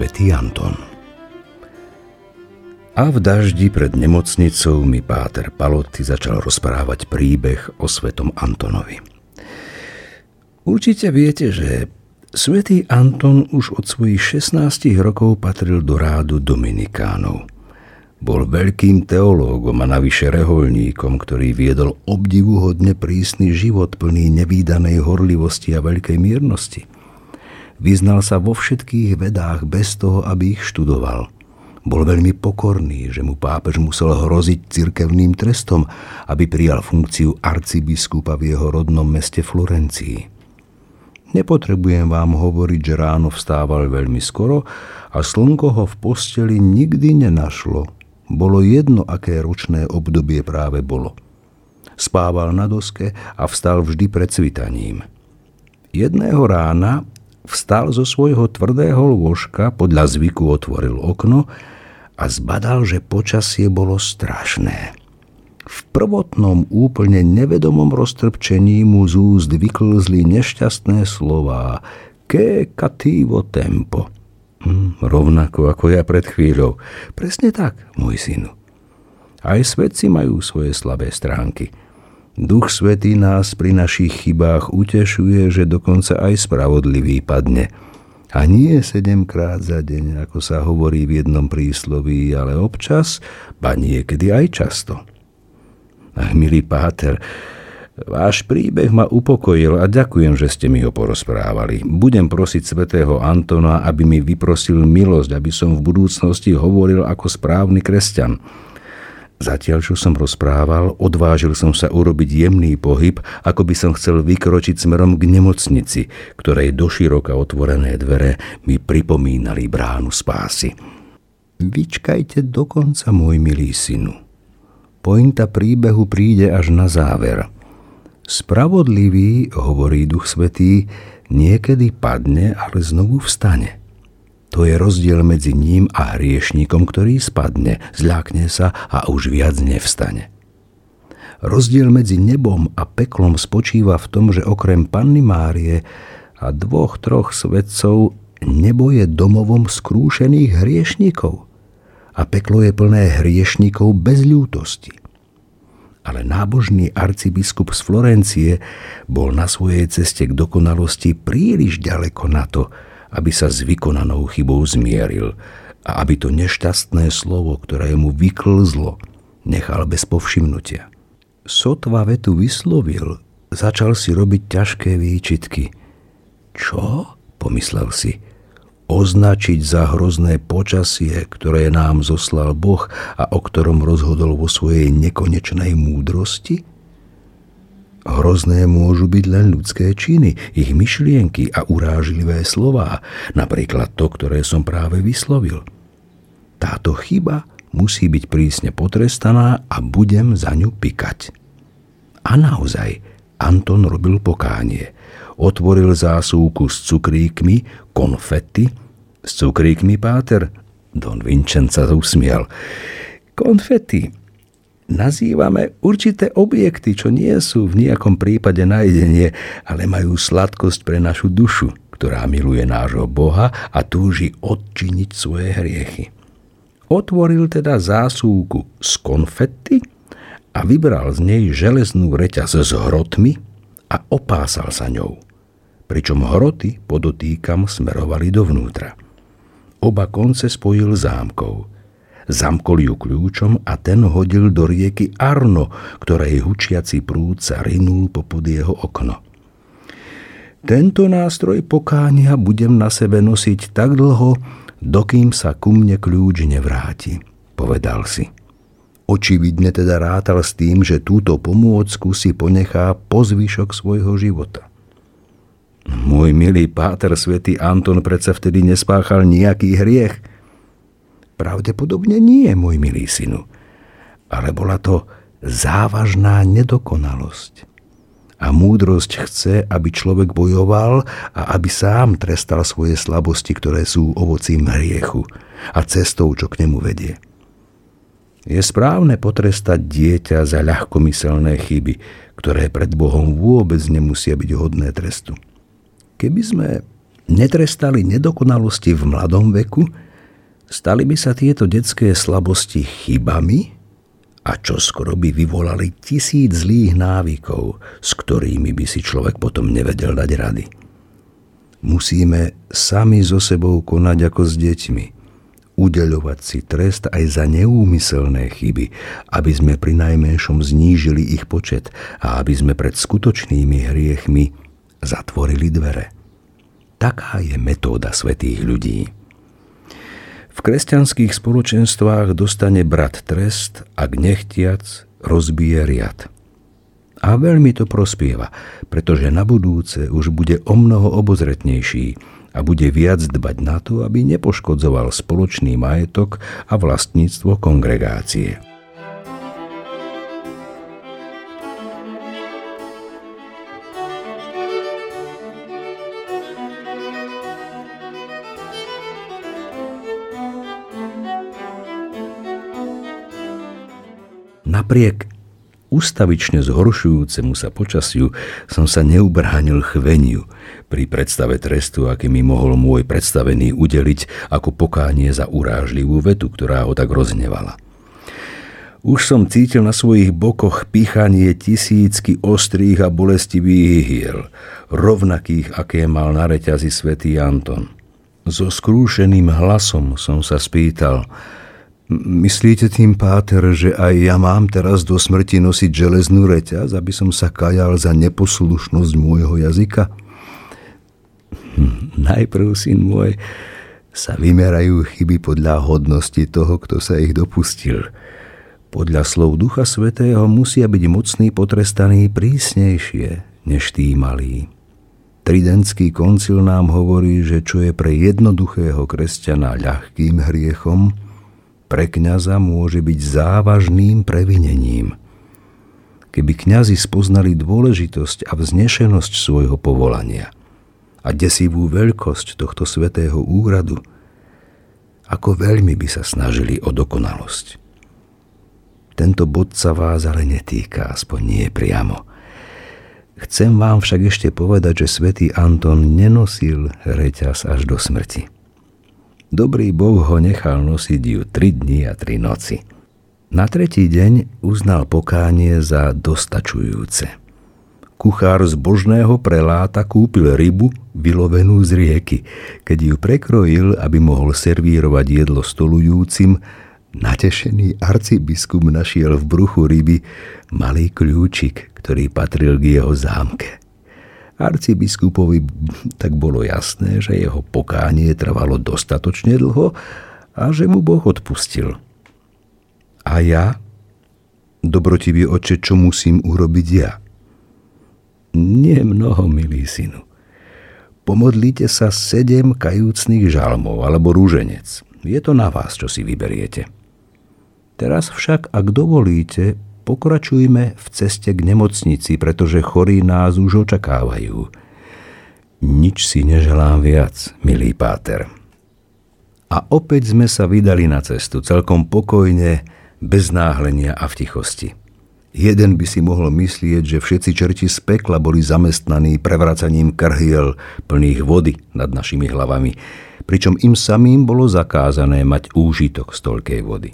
svätý Anton. A v daždi pred nemocnicou mi páter Paloty začal rozprávať príbeh o svetom Antonovi. Určite viete, že svätý Anton už od svojich 16 rokov patril do rádu Dominikánov. Bol veľkým teológom a navyše reholníkom, ktorý viedol obdivuhodne prísny život plný nevýdanej horlivosti a veľkej miernosti. Vyznal sa vo všetkých vedách bez toho, aby ich študoval. Bol veľmi pokorný, že mu pápež musel hroziť cirkevným trestom, aby prijal funkciu arcibiskupa v jeho rodnom meste Florencii. Nepotrebujem vám hovoriť, že ráno vstával veľmi skoro a slnko ho v posteli nikdy nenašlo – bolo jedno, aké ročné obdobie práve bolo. Spával na doske a vstal vždy pred cvitaním. Jedného rána vstal zo svojho tvrdého lôžka, podľa zvyku otvoril okno a zbadal, že počasie bolo strašné. V prvotnom úplne nevedomom roztrpčení mu z úst vyklzli nešťastné slová ke cativo tempo – Hm, rovnako ako ja pred chvíľou. Presne tak, môj synu. Aj svetci majú svoje slabé stránky. Duch Svetý nás pri našich chybách utešuje, že dokonca aj spravodlivý padne. A nie sedemkrát za deň, ako sa hovorí v jednom prísloví, ale občas, ba niekedy aj často. Ach, milý páter, Váš príbeh ma upokojil a ďakujem, že ste mi ho porozprávali. Budem prosiť svätého Antona, aby mi vyprosil milosť, aby som v budúcnosti hovoril ako správny kresťan. Zatiaľ, čo som rozprával, odvážil som sa urobiť jemný pohyb, ako by som chcel vykročiť smerom k nemocnici, ktorej doširoka otvorené dvere mi pripomínali bránu spásy. Vyčkajte do konca, môj milý synu. Pointa príbehu príde až na záver – Spravodlivý, hovorí Duch Svetý, niekedy padne, ale znovu vstane. To je rozdiel medzi ním a hriešnikom, ktorý spadne, zľakne sa a už viac nevstane. Rozdiel medzi nebom a peklom spočíva v tom, že okrem Panny Márie a dvoch, troch svetcov nebo je domovom skrúšených hriešnikov a peklo je plné hriešnikov bez ľútosti ale nábožný arcibiskup z Florencie bol na svojej ceste k dokonalosti príliš ďaleko na to, aby sa s vykonanou chybou zmieril a aby to nešťastné slovo, ktoré mu vyklzlo, nechal bez povšimnutia. Sotva vetu vyslovil, začal si robiť ťažké výčitky. Čo? pomyslel si označiť za hrozné počasie, ktoré nám zoslal Boh a o ktorom rozhodol vo svojej nekonečnej múdrosti? Hrozné môžu byť len ľudské činy, ich myšlienky a urážlivé slová, napríklad to, ktoré som práve vyslovil. Táto chyba musí byť prísne potrestaná a budem za ňu pikať. A naozaj, Anton robil pokánie – otvoril zásuvku s cukríkmi, konfety. S cukríkmi, páter? Don Vincenza usmial. Konfety nazývame určité objekty, čo nie sú v nejakom prípade najdenie, ale majú sladkosť pre našu dušu, ktorá miluje nášho Boha a túži odčiniť svoje hriechy. Otvoril teda zásúku z konfety a vybral z nej železnú reťaz s hrotmi a opásal sa ňou pričom hroty, podotýkam, smerovali dovnútra. Oba konce spojil zámkou. Zamkol ju kľúčom a ten hodil do rieky Arno, ktorej hučiaci prúd sa rinul popod jeho okno. Tento nástroj pokánia budem na sebe nosiť tak dlho, dokým sa ku mne kľúč nevráti, povedal si. Očividne teda rátal s tým, že túto pomôcku si ponechá po zvyšok svojho života. Môj milý páter svätý Anton predsa vtedy nespáchal nejaký hriech. Pravdepodobne nie, môj milý synu. Ale bola to závažná nedokonalosť. A múdrosť chce, aby človek bojoval a aby sám trestal svoje slabosti, ktoré sú ovocím hriechu a cestou, čo k nemu vedie. Je správne potrestať dieťa za ľahkomyselné chyby, ktoré pred Bohom vôbec nemusia byť hodné trestu. Keby sme netrestali nedokonalosti v mladom veku, stali by sa tieto detské slabosti chybami a čo skoro by vyvolali tisíc zlých návykov, s ktorými by si človek potom nevedel dať rady. Musíme sami so sebou konať ako s deťmi, udeľovať si trest aj za neúmyselné chyby, aby sme pri najmenšom znížili ich počet a aby sme pred skutočnými hriechmi zatvorili dvere. Taká je metóda svetých ľudí. V kresťanských spoločenstvách dostane brat trest, ak nechtiac rozbije riad. A veľmi to prospieva, pretože na budúce už bude o mnoho obozretnejší a bude viac dbať na to, aby nepoškodzoval spoločný majetok a vlastníctvo kongregácie. Napriek ustavične zhoršujúcemu sa počasiu som sa neubránil chveniu pri predstave trestu, aký mi mohol môj predstavený udeliť ako pokánie za urážlivú vetu, ktorá ho tak roznevala. Už som cítil na svojich bokoch pýchanie tisícky ostrých a bolestivých hiel, rovnakých, aké mal na reťazi svätý Anton. So skrúšeným hlasom som sa spýtal – Myslíte tým, Páter, že aj ja mám teraz do smrti nosiť železnú reťaz, aby som sa kajal za neposlušnosť môjho jazyka? Hm, najprv, syn môj, sa vymerajú chyby podľa hodnosti toho, kto sa ich dopustil. Podľa slov Ducha Svetého musia byť mocní potrestaní prísnejšie než tí malí. Tridentský koncil nám hovorí, že čo je pre jednoduchého kresťana ľahkým hriechom, pre kňaza môže byť závažným previnením. Keby kňazi spoznali dôležitosť a vznešenosť svojho povolania a desivú veľkosť tohto svetého úradu, ako veľmi by sa snažili o dokonalosť. Tento bod sa vás ale netýka, aspoň nie priamo. Chcem vám však ešte povedať, že svätý Anton nenosil reťaz až do smrti. Dobrý Boh ho nechal nosiť ju tri dni a tri noci. Na tretí deň uznal pokánie za dostačujúce. Kuchár z božného preláta kúpil rybu vylovenú z rieky. Keď ju prekrojil, aby mohol servírovať jedlo stolujúcim, natešený arcibiskup našiel v bruchu ryby malý kľúčik, ktorý patril k jeho zámke. Arcibiskupovi tak bolo jasné, že jeho pokánie trvalo dostatočne dlho a že mu Boh odpustil. A ja, dobrotivý oče, čo musím urobiť ja? Nie mnoho, milý synu. Pomodlite sa sedem kajúcných žalmov alebo rúženec. Je to na vás, čo si vyberiete. Teraz však, ak dovolíte, pokračujme v ceste k nemocnici, pretože chorí nás už očakávajú. Nič si neželám viac, milý páter. A opäť sme sa vydali na cestu, celkom pokojne, bez náhlenia a v tichosti. Jeden by si mohol myslieť, že všetci čerti z pekla boli zamestnaní prevracaním krhiel plných vody nad našimi hlavami, pričom im samým bolo zakázané mať úžitok z toľkej vody.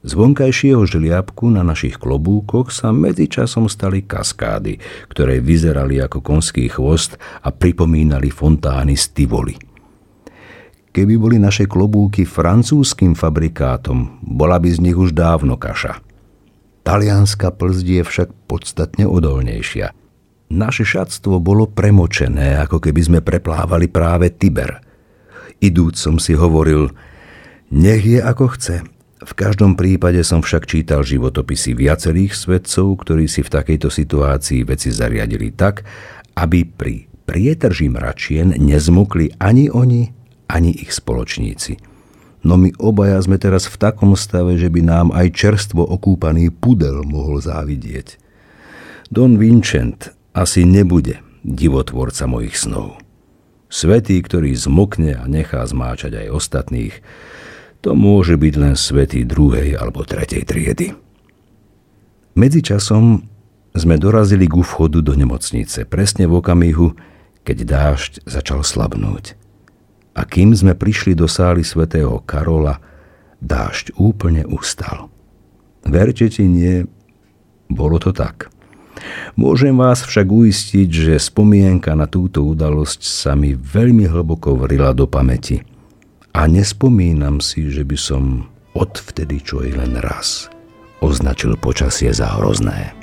Z vonkajšieho žliabku na našich klobúkoch sa medzičasom stali kaskády, ktoré vyzerali ako konský chvost a pripomínali fontány z Tivoli. Keby boli naše klobúky francúzským fabrikátom, bola by z nich už dávno kaša. Talianska plzd je však podstatne odolnejšia. Naše šatstvo bolo premočené, ako keby sme preplávali práve Tiber. Idúc som si hovoril, nech je ako chce, v každom prípade som však čítal životopisy viacerých svedcov, ktorí si v takejto situácii veci zariadili tak, aby pri prietrží mračien nezmukli ani oni, ani ich spoločníci. No my obaja sme teraz v takom stave, že by nám aj čerstvo okúpaný pudel mohol závidieť. Don Vincent asi nebude divotvorca mojich snov. Svetý, ktorý zmokne a nechá zmáčať aj ostatných, to môže byť len svety druhej alebo tretej triedy. Medzičasom sme dorazili ku vchodu do nemocnice, presne v okamihu, keď dážď začal slabnúť. A kým sme prišli do sály svätého Karola, dážď úplne ustal. Verte či nie, bolo to tak. Môžem vás však uistiť, že spomienka na túto udalosť sa mi veľmi hlboko vrila do pamäti. A nespomínam si, že by som odvtedy čo i len raz označil počasie za hrozné.